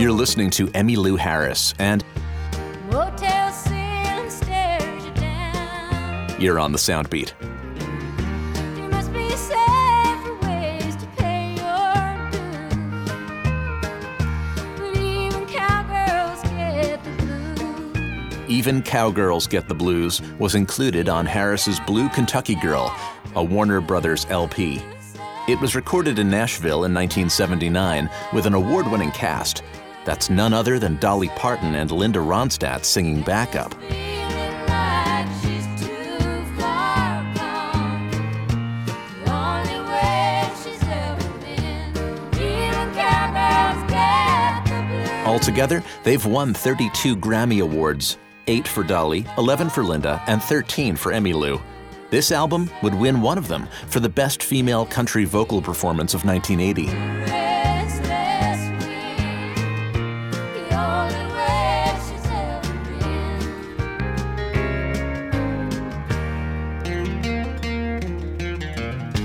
You're listening to Emmylou Harris, and Motel ceiling stares you down. you're on the Soundbeat. There must be safer ways to pay your dues. But even cowgirls get the blues. Even Cowgirls Get the Blues was included on Harris's Blue Kentucky Girl, a Warner Brothers LP. It was recorded in Nashville in 1979 with an award winning cast. That's none other than Dolly Parton and Linda Ronstadt singing backup. Altogether, they've won 32 Grammy Awards 8 for Dolly, 11 for Linda, and 13 for Emmylou. This album would win one of them for the Best Female Country Vocal Performance of 1980.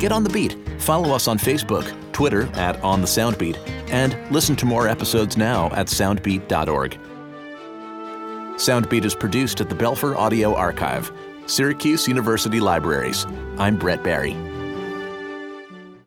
Get on the beat. Follow us on Facebook, Twitter at On the Soundbeat, and listen to more episodes now at soundbeat.org. Soundbeat is produced at the Belfer Audio Archive, Syracuse University Libraries. I'm Brett Barry.